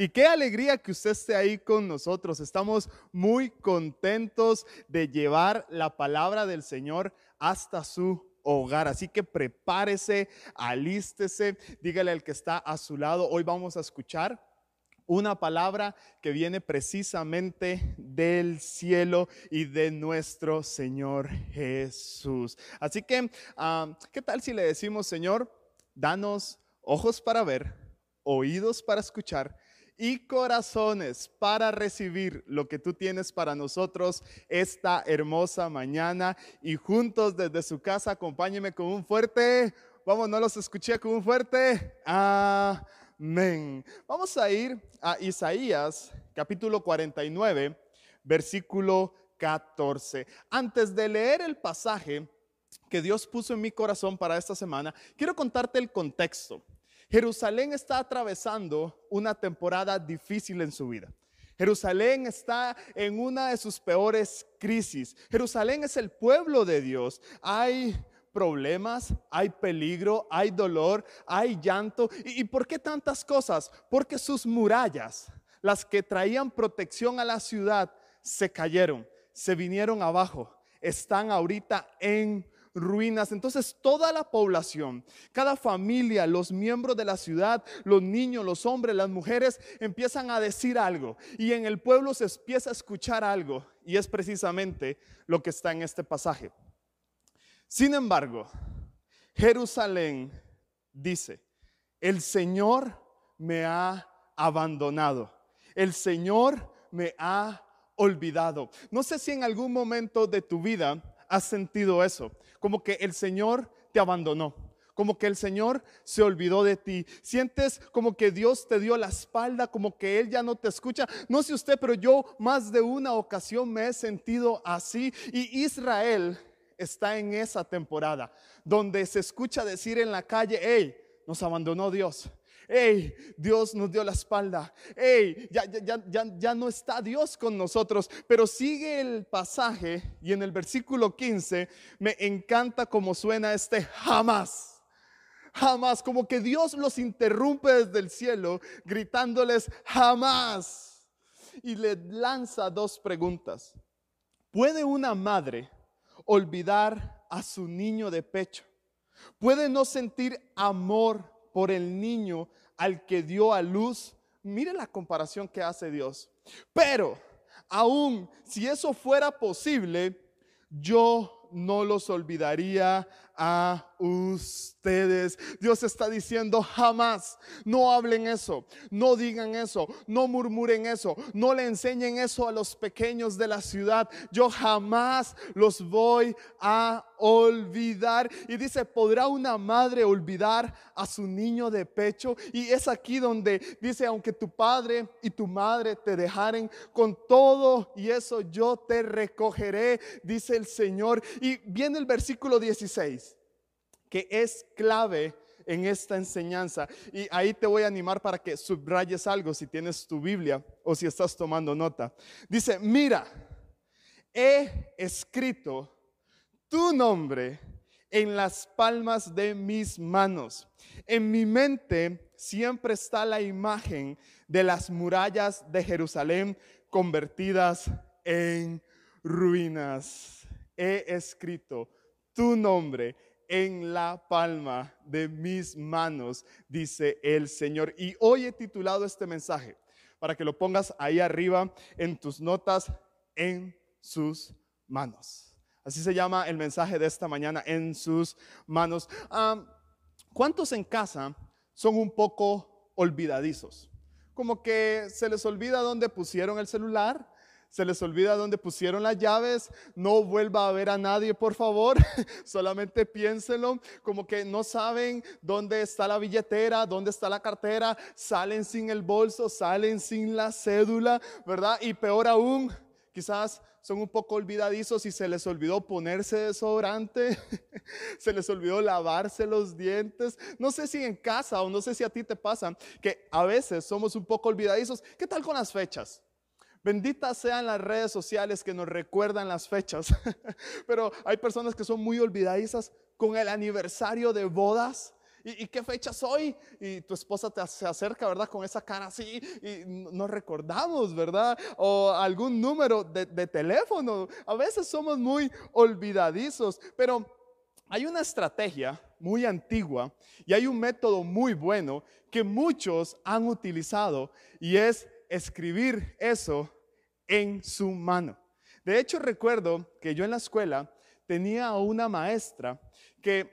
Y qué alegría que usted esté ahí con nosotros. Estamos muy contentos de llevar la palabra del Señor hasta su hogar. Así que prepárese, alístese, dígale al que está a su lado. Hoy vamos a escuchar una palabra que viene precisamente del cielo y de nuestro Señor Jesús. Así que, ¿qué tal si le decimos, Señor, danos ojos para ver, oídos para escuchar? Y corazones para recibir lo que tú tienes para nosotros esta hermosa mañana. Y juntos desde su casa, acompáñeme con un fuerte, vamos, no los escuché con un fuerte. Amén. Vamos a ir a Isaías capítulo 49, versículo 14. Antes de leer el pasaje que Dios puso en mi corazón para esta semana, quiero contarte el contexto. Jerusalén está atravesando una temporada difícil en su vida. Jerusalén está en una de sus peores crisis. Jerusalén es el pueblo de Dios. Hay problemas, hay peligro, hay dolor, hay llanto. ¿Y, por qué tantas cosas? Porque sus murallas, las que traían protección a la ciudad, se cayeron, se vinieron abajo. Están ahorita en ruinas. Entonces toda la población, cada familia, los miembros de la ciudad, los niños, los hombres, las mujeres empiezan a decir algo y en el pueblo se empieza a escuchar algo y es precisamente lo que está en este pasaje. Sin embargo, Jerusalén dice, el Señor me ha abandonado, el Señor me ha olvidado. No sé si en algún momento de tu vida has sentido eso, como que el Señor te abandonó, como que el Señor se olvidó de ti. Sientes como que Dios te dio la espalda, como que Él ya no te escucha. No sé usted, pero yo más de una ocasión me he sentido así. Y Israel está en esa temporada donde se escucha decir en la calle, hey, nos abandonó Dios hey, Dios nos dio la espalda, hey, ya, ya, ya, ya no está Dios con nosotros, pero sigue el pasaje y en el versículo 15 me encanta cómo suena este jamás. Jamás, como que Dios los interrumpe desde el cielo gritándoles jamás. Y le lanza dos preguntas. ¿Puede una madre olvidar a su niño de pecho? ¿Puede no sentir amor por el niño al que dio a luz. Mire la comparación que hace Dios. Pero aún si eso fuera posible, yo no los olvidaría a ustedes. Dios está diciendo jamás, no hablen eso, no digan eso, no murmuren eso, no le enseñen eso a los pequeños de la ciudad. Yo jamás los voy a olvidar. Y dice, ¿podrá una madre olvidar a su niño de pecho? Y es aquí donde dice, aunque tu padre y tu madre te dejaren con todo y eso yo te recogeré, dice el Señor. Y viene el versículo 16 que es clave en esta enseñanza. Y ahí te voy a animar para que subrayes algo si tienes tu Biblia o si estás tomando nota. Dice, mira, he escrito tu nombre en las palmas de mis manos. En mi mente siempre está la imagen de las murallas de Jerusalén convertidas en ruinas. He escrito tu nombre en la palma de mis manos, dice el Señor. Y hoy he titulado este mensaje para que lo pongas ahí arriba en tus notas, en sus manos. Así se llama el mensaje de esta mañana, en sus manos. ¿Cuántos en casa son un poco olvidadizos? Como que se les olvida dónde pusieron el celular, se les olvida dónde pusieron las llaves, no vuelva a ver a nadie, por favor, solamente piénselo, como que no saben dónde está la billetera, dónde está la cartera, salen sin el bolso, salen sin la cédula, ¿verdad? Y peor aún, quizás son un poco olvidadizos y se les olvidó ponerse desodorante, se les olvidó lavarse los dientes. No sé si en casa o no sé si a ti te pasa que a veces somos un poco olvidadizos. ¿Qué tal con las fechas? Benditas sean las redes sociales que nos recuerdan las fechas. Pero hay personas que son muy olvidadizas con el aniversario de bodas ¿y, qué fecha soy? Y tu esposa te, se acerca, ¿verdad? Con esa cara así y nos recordamos, ¿verdad? O algún número de, de teléfono. A veces somos muy olvidadizos, pero hay una estrategia muy antigua y hay un método muy bueno que muchos han utilizado y es escribir eso en su mano. De hecho, recuerdo que yo en la escuela tenía una maestra que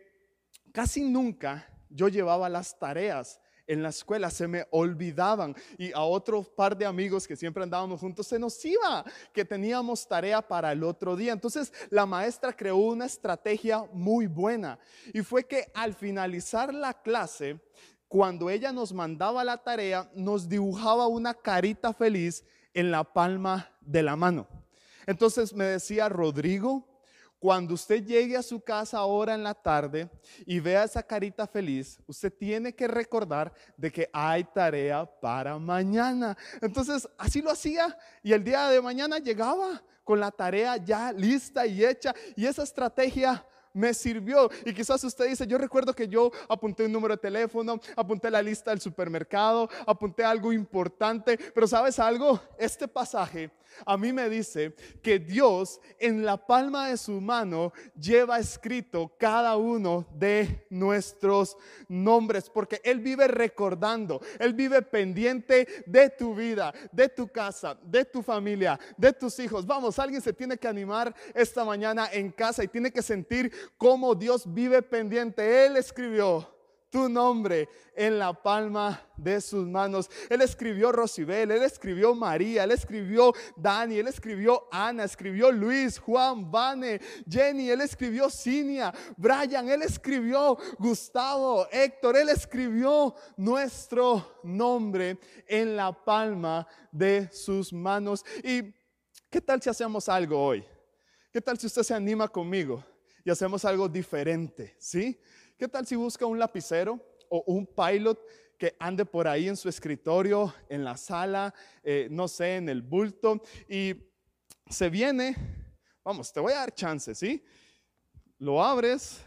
casi nunca yo llevaba las tareas en la escuela, se me olvidaban y a otro par de amigos que siempre andábamos juntos se nos iba que teníamos tarea para el otro día. Entonces la maestra creó una estrategia muy buena y fue que al finalizar la clase, cuando ella nos mandaba la tarea, nos dibujaba una carita feliz en la palma de la mano. Entonces me decía, Rodrigo, cuando usted llegue a su casa ahora en la tarde y vea esa carita feliz, usted tiene que recordar de que hay tarea para mañana. Entonces, así lo hacía y el día de mañana llegaba con la tarea ya lista y hecha y esa estrategia me sirvió. Y quizás usted dice, yo recuerdo que yo apunté un número de teléfono, apunté la lista del supermercado, apunté algo importante, pero ¿sabes algo? Este pasaje a mí me dice que Dios en la palma de su mano lleva escrito cada uno de nuestros nombres, porque Él vive recordando, Él vive pendiente de tu vida, de tu casa, de tu familia, de tus hijos. Vamos, alguien se tiene que animar esta mañana en casa y tiene que sentir cómo Dios vive pendiente. Él escribió tu nombre en la palma de sus manos. Él escribió Rosibel, él escribió María, él escribió Dani, él escribió Ana, escribió Luis, Juan, Vane, Jenny, él escribió Cinia, Brian, él escribió Gustavo, Héctor, él escribió nuestro nombre en la palma de sus manos. ¿Y qué tal si hacemos algo hoy? ¿Qué tal si usted se anima conmigo y hacemos algo diferente? ¿Sí? ¿Qué tal si busca un lapicero o un pilot que ande por ahí en su escritorio, en la sala, eh, no sé, en el bulto y se viene, vamos, te voy a dar chance, ¿sí? Lo abres,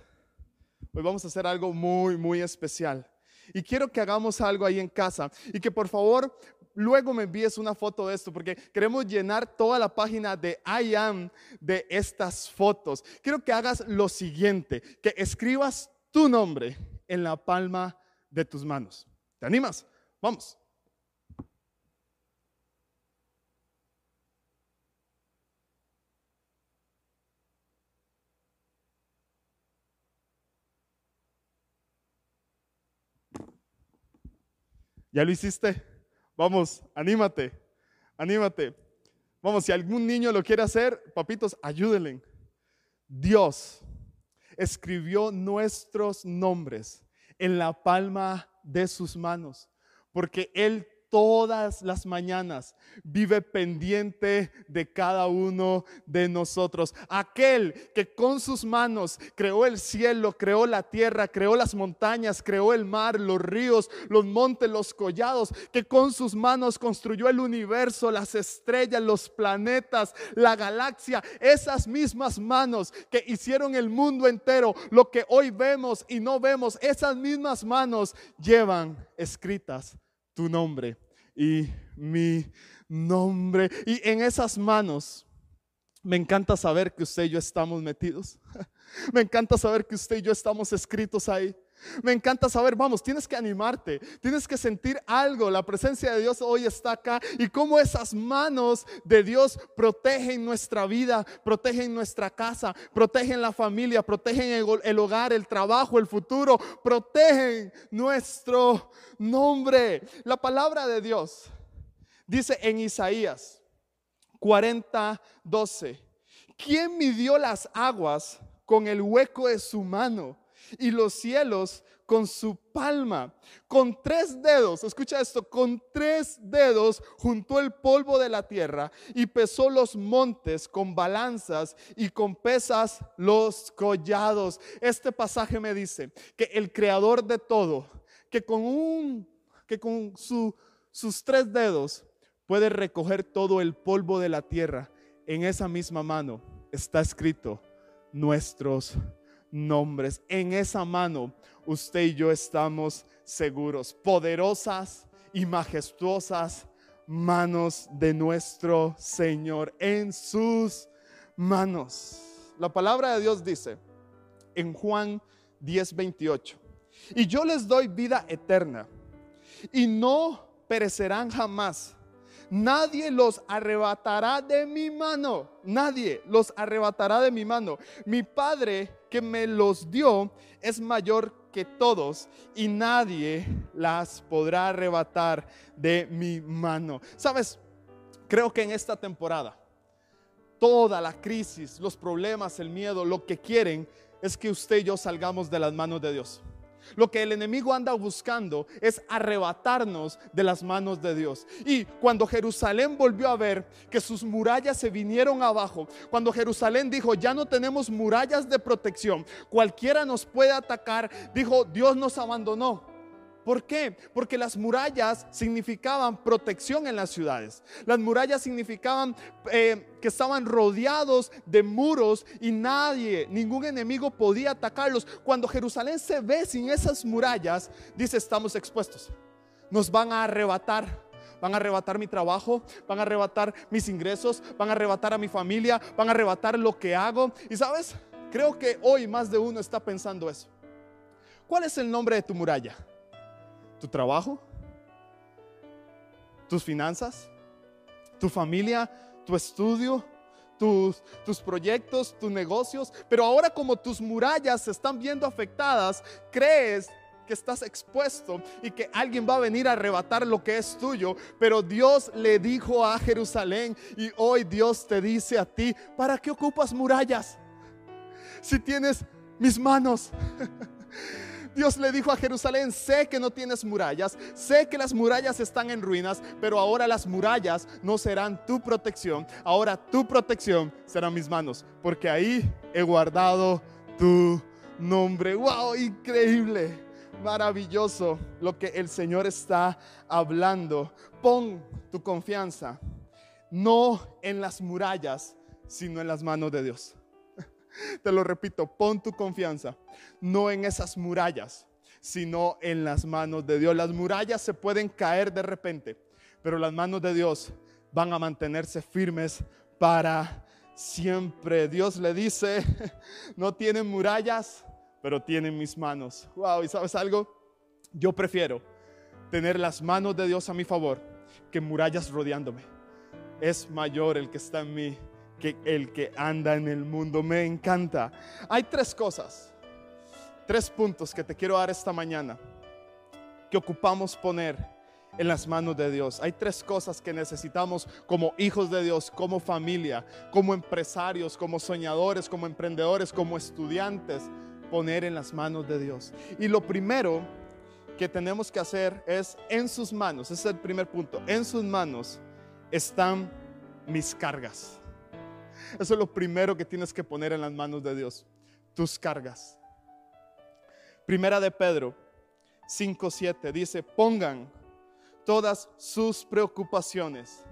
hoy vamos a hacer algo muy, muy especial. Y quiero que hagamos algo ahí en casa y que por favor luego me envíes una foto de esto porque queremos llenar toda la página de I am de estas fotos. Quiero que hagas lo siguiente, que escribas tu nombre en la palma de tus manos. ¿Te animas? Vamos. ¿Ya lo hiciste? Vamos, anímate, anímate. Vamos, si algún niño lo quiere hacer, papitos, ayúdenle. Dios escribió nuestros nombres en la palma de sus manos, porque Él todas las mañanas vive pendiente de cada uno de nosotros. Aquel que con sus manos creó el cielo, creó la tierra, creó las montañas, creó el mar, los ríos, los montes, los collados, que con sus manos construyó el universo, las estrellas, los planetas, la galaxia, esas mismas manos que hicieron el mundo entero, lo que hoy vemos y no vemos, esas mismas manos llevan escritas tu nombre y mi nombre. Y en esas manos me encanta saber que usted y yo estamos metidos. Me encanta saber que usted y yo estamos escritos ahí. Me encanta saber, vamos, tienes que animarte, tienes que sentir algo, la presencia de Dios hoy está acá y cómo esas manos de Dios protegen nuestra vida, protegen nuestra casa, protegen la familia, protegen el, hogar, el trabajo, el futuro, protegen nuestro nombre. La palabra de Dios dice en Isaías 40, 12, ¿quién midió las aguas con el hueco de su mano? Y los cielos con su palma. Con tres dedos, escucha esto, con tres dedos juntó el polvo de la tierra y pesó los montes con balanzas y con pesas los collados. Este pasaje me dice que el creador de todo, que con un, que con sus tres dedos puede recoger todo el polvo de la tierra, en esa misma mano está escrito nuestros nombres. En esa mano usted y yo estamos seguros, poderosas y majestuosas manos de nuestro Señor, en sus manos. La palabra de Dios dice en Juan 10:28, y yo les doy vida eterna y no perecerán jamás. Nadie los arrebatará de mi mano. Nadie los arrebatará de mi mano. Mi Padre que me los dio es mayor que todos y nadie las podrá arrebatar de mi mano. Sabes, creo que en esta temporada, toda la crisis, los problemas, el miedo, lo que quieren es que usted y yo salgamos de las manos de Dios. Lo que el enemigo anda buscando es arrebatarnos de las manos de Dios. Y cuando Jerusalén volvió a ver que sus murallas se vinieron abajo, cuando Jerusalén dijo, ya no tenemos murallas de protección, cualquiera nos puede atacar, dijo, Dios nos abandonó. ¿Por qué? Porque las murallas significaban protección en las ciudades. Las murallas significaban eh, que estaban rodeados de muros y nadie, ningún enemigo podía atacarlos. Cuando Jerusalén se ve sin esas murallas, dice, estamos expuestos. Nos van a arrebatar van a arrebatar mi trabajo, van a arrebatar mis ingresos, van a arrebatar a mi familia, van a arrebatar lo que hago. Y sabes, creo que hoy más de uno está pensando eso. ¿Cuál es el nombre de tu muralla? Tu trabajo, tus finanzas, tu familia, tu estudio, tus, tus, proyectos, tus negocios. Pero ahora como tus murallas se están viendo afectadas, crees que estás expuesto y que alguien va a venir a arrebatar lo que es tuyo. Pero Dios le dijo a Jerusalén y hoy Dios te dice a ti, ¿para qué ocupas murallas? Si tienes mis manos. Dios le dijo a Jerusalén, sé que no tienes murallas, sé que las murallas están en ruinas, pero ahora las murallas no serán tu protección, ahora tu protección serán mis manos, porque ahí he guardado tu nombre. ¡Wow! Increíble, maravilloso lo que el Señor está hablando. Pon tu confianza no en las murallas, sino en las manos de Dios. Te lo repito, pon tu confianza no en esas murallas, sino en las manos de Dios. Las murallas se pueden caer de repente, pero las manos de Dios van a mantenerse firmes para siempre. Dios le dice, no tienen murallas, pero tienen mis manos. Wow, ¿y sabes algo? Yo prefiero tener las manos de Dios a mi favor que murallas rodeándome. Es mayor el que está en mí que el que anda en el mundo. Me encanta. Hay tres cosas, tres puntos que te quiero dar esta mañana que ocupamos poner en las manos de Dios. Hay tres cosas que necesitamos como hijos de Dios, como familia, como empresarios, como soñadores, como emprendedores, como estudiantes, poner en las manos de Dios. Y lo primero que tenemos que hacer es en sus manos, ese es el primer punto, en sus manos están mis cargas. Eso es lo primero que tienes que poner en las manos de Dios, tus cargas. Primera de Pedro 5.7 dice, pongan todas sus preocupaciones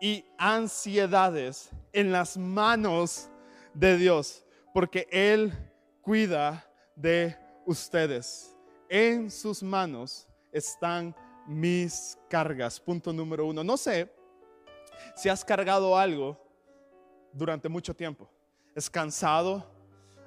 y ansiedades en las manos de Dios, porque Él cuida de ustedes. En sus manos están mis cargas. Punto número uno. No sé si has cargado algo durante mucho tiempo. Es cansado,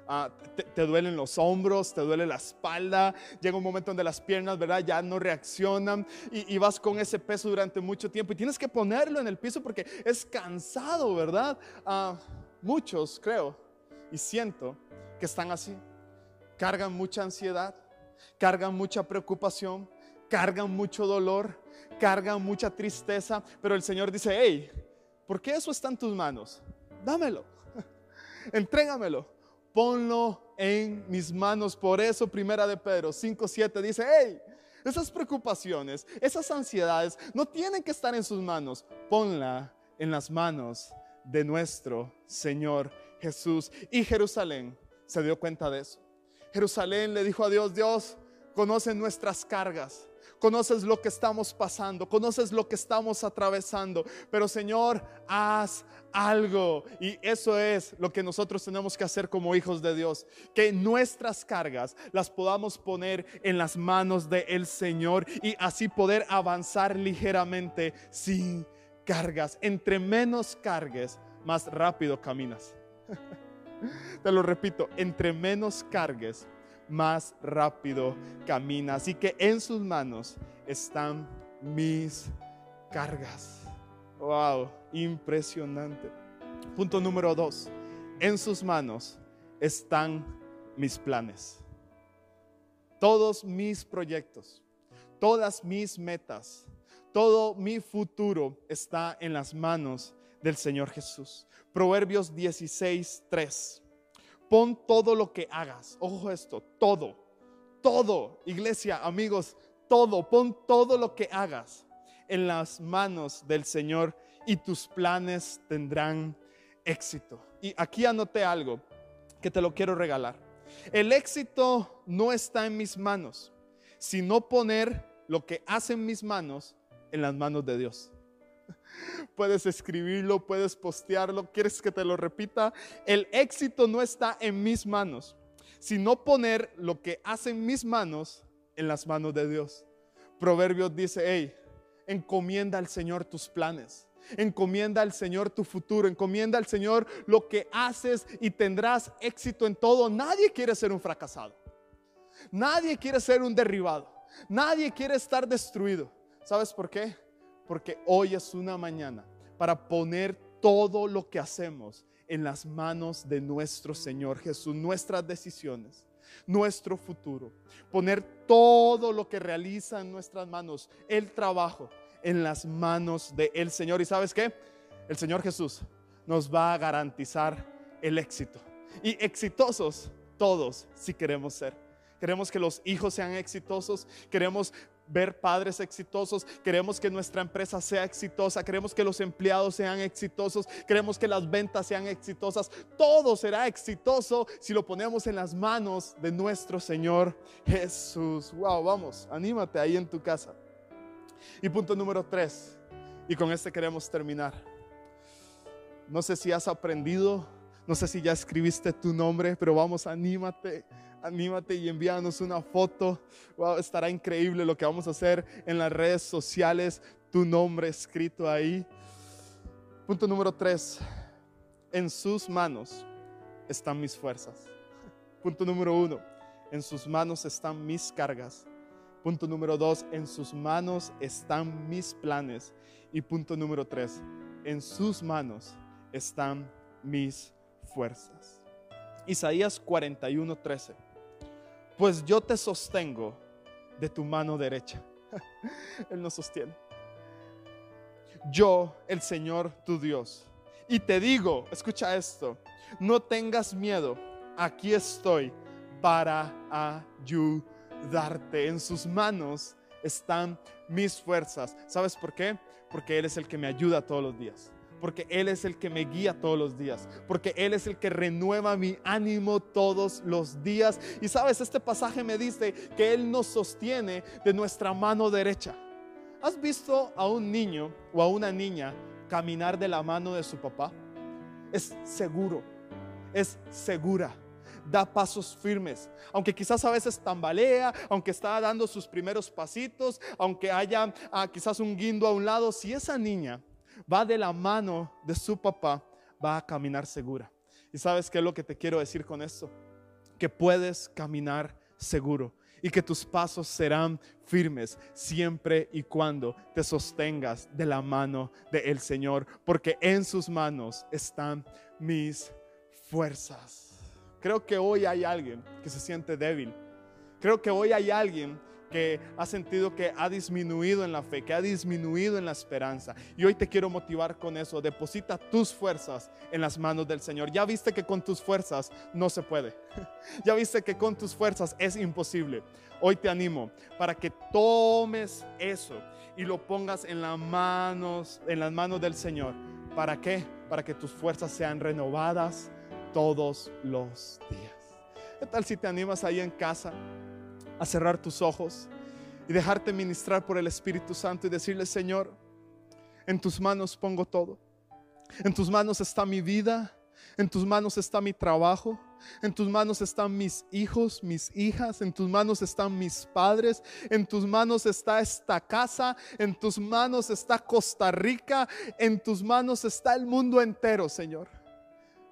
ah, te, duelen los hombros, te duele la espalda, llega un momento donde las piernas, ¿verdad? Ya no reaccionan y, vas con ese peso durante mucho tiempo y tienes que ponerlo en el piso porque es cansado, ¿verdad? Ah, muchos, creo, y siento que están así. Cargan mucha ansiedad, cargan mucha preocupación, cargan mucho dolor, cargan mucha tristeza, pero el Señor dice, hey, ¿por qué eso está en tus manos? Dámelo, entrégamelo, ponlo en mis manos. Por eso, primera de Pedro 5.7 dice, hey, esas preocupaciones, esas ansiedades no tienen que estar en sus manos, ponla en las manos de nuestro Señor Jesús. Y Jerusalén se dio cuenta de eso. Jerusalén le dijo a Dios, Dios, conoce nuestras cargas, conoces lo que estamos pasando, conoces lo que estamos atravesando, pero Señor, haz algo. Y eso es lo que nosotros tenemos que hacer como hijos de Dios, que nuestras cargas las podamos poner en las manos del Señor y así poder avanzar ligeramente sin cargas. Entre menos cargues, más rápido caminas. Te lo repito, entre menos cargues, más rápido camina. Así que en sus manos están mis cargas. Wow, impresionante. Punto número dos. En sus manos están mis planes. Todos mis proyectos, todas mis metas, todo mi futuro está en las manos del Señor Jesús. Proverbios 16, 3. Pon todo lo que hagas. Ojo esto, todo, todo, iglesia, amigos, todo, pon todo lo que hagas en las manos del Señor y tus planes tendrán éxito. Y aquí anoté algo que te lo quiero regalar. El éxito no está en mis manos, sino poner lo que hace en mis manos en las manos de Dios. Puedes escribirlo, puedes postearlo. ¿Quieres que te lo repita? El éxito no está en mis manos, sino poner lo que hace en mis manos en las manos de Dios. Proverbios dice, hey, encomienda al Señor tus planes. Encomienda al Señor tu futuro, encomienda al Señor lo que haces y tendrás éxito en todo. Nadie quiere ser un fracasado. Nadie quiere ser un derribado. Nadie quiere estar destruido. ¿Sabes por qué? Porque hoy es una mañana para poner todo lo que hacemos en las manos de nuestro Señor Jesús, nuestras decisiones, nuestro futuro, poner todo lo que realiza en nuestras manos, el trabajo, en las manos del Señor. ¿Y sabes qué? El Señor Jesús nos va a garantizar el éxito. Y exitosos todos si queremos ser. Queremos que los hijos sean exitosos, queremos ver padres exitosos, queremos que nuestra empresa sea exitosa, queremos que los empleados sean exitosos, queremos que las ventas sean exitosas. Todo será exitoso si lo ponemos en las manos de nuestro Señor Jesús. Wow, vamos, anímate ahí en tu casa. Y punto número tres, y con este queremos terminar. No sé si has aprendido, no sé si ya escribiste tu nombre, pero vamos, anímate anímate y envíanos una foto. estará increíble lo que vamos a hacer en las redes sociales. Tu nombre escrito ahí. Punto número tres. En sus manos están mis fuerzas. Punto número uno. En sus manos están mis cargas. Punto número dos. En sus manos están mis planes. Y punto número tres. En sus manos están mis fuerzas. Isaías 41, 13 pues yo te sostengo de tu mano derecha. Él nos sostiene. Yo, el Señor tu Dios. Y te digo, escucha esto, no tengas miedo, aquí estoy para ayudarte. En sus manos están mis fuerzas. ¿Sabes por qué? Porque Él es el que me ayuda todos los días porque Él es el que me guía todos los días, porque Él es el que renueva mi ánimo todos los días. Y sabes, este pasaje me dice que Él nos sostiene de nuestra mano derecha. ¿Has visto a un niño o a una niña caminar de la mano de su papá? Es seguro, es segura da pasos firmes, aunque quizás a veces tambalea, aunque está dando sus primeros pasitos, aunque haya ah, quizás un guindo a un lado, si esa niña va de la mano de su papá, va a caminar segura. ¿Y sabes qué es lo que te quiero decir con esto? Que puedes caminar seguro y que tus pasos serán firmes siempre y cuando te sostengas de la mano del Señor, porque en sus manos están mis fuerzas. Creo que hoy hay alguien que se siente débil. Creo que hoy hay alguien que ha sentido que ha disminuido en la fe, que ha disminuido en la esperanza. Y hoy te quiero motivar con eso. Deposita tus fuerzas en las manos del Señor. Ya viste que con tus fuerzas no se puede. Ya viste que con tus fuerzas es imposible. Hoy te animo para que tomes eso y lo pongas en las manos, en las manos del Señor. ¿Para qué? Para que tus fuerzas sean renovadas todos los días. ¿Qué tal si te animas ahí en casa? A cerrar tus ojos. y dejarte ministrar por el Espíritu Santo y decirle, Señor, en tus manos pongo todo. En tus manos está mi vida, en tus manos está mi trabajo, en tus manos están mis hijos, mis hijas, en tus manos están mis padres, en tus manos está esta casa, en tus manos está Costa Rica, en tus manos está el mundo entero, Señor.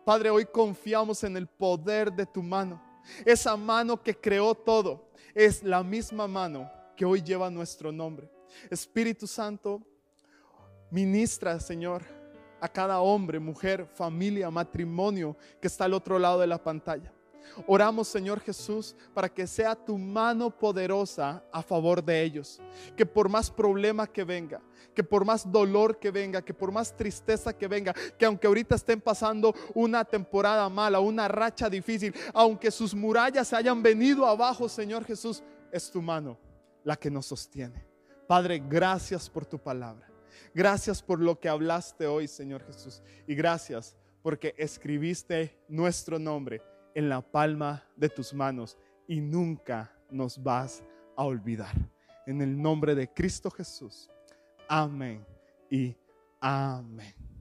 Padre, hoy confiamos en el poder de tu mano. Esa mano que creó todo es la misma mano que hoy lleva nuestro nombre. Espíritu Santo, ministra, Señor, a cada hombre, mujer, familia, matrimonio que está al otro lado de la pantalla. Oramos, Señor Jesús, para que sea tu mano poderosa a favor de ellos. Que por más problema que venga, que por más dolor que venga, que por más tristeza que venga, que aunque ahorita estén pasando una temporada mala, una racha difícil, aunque sus murallas se hayan venido abajo, Señor Jesús, es tu mano la que nos sostiene. Padre, gracias por tu palabra. Gracias por lo que hablaste hoy, Señor Jesús. Y gracias porque escribiste nuestro nombre en la palma de tus manos y nunca nos vas a olvidar. En el nombre de Cristo Jesús. Amén y amén.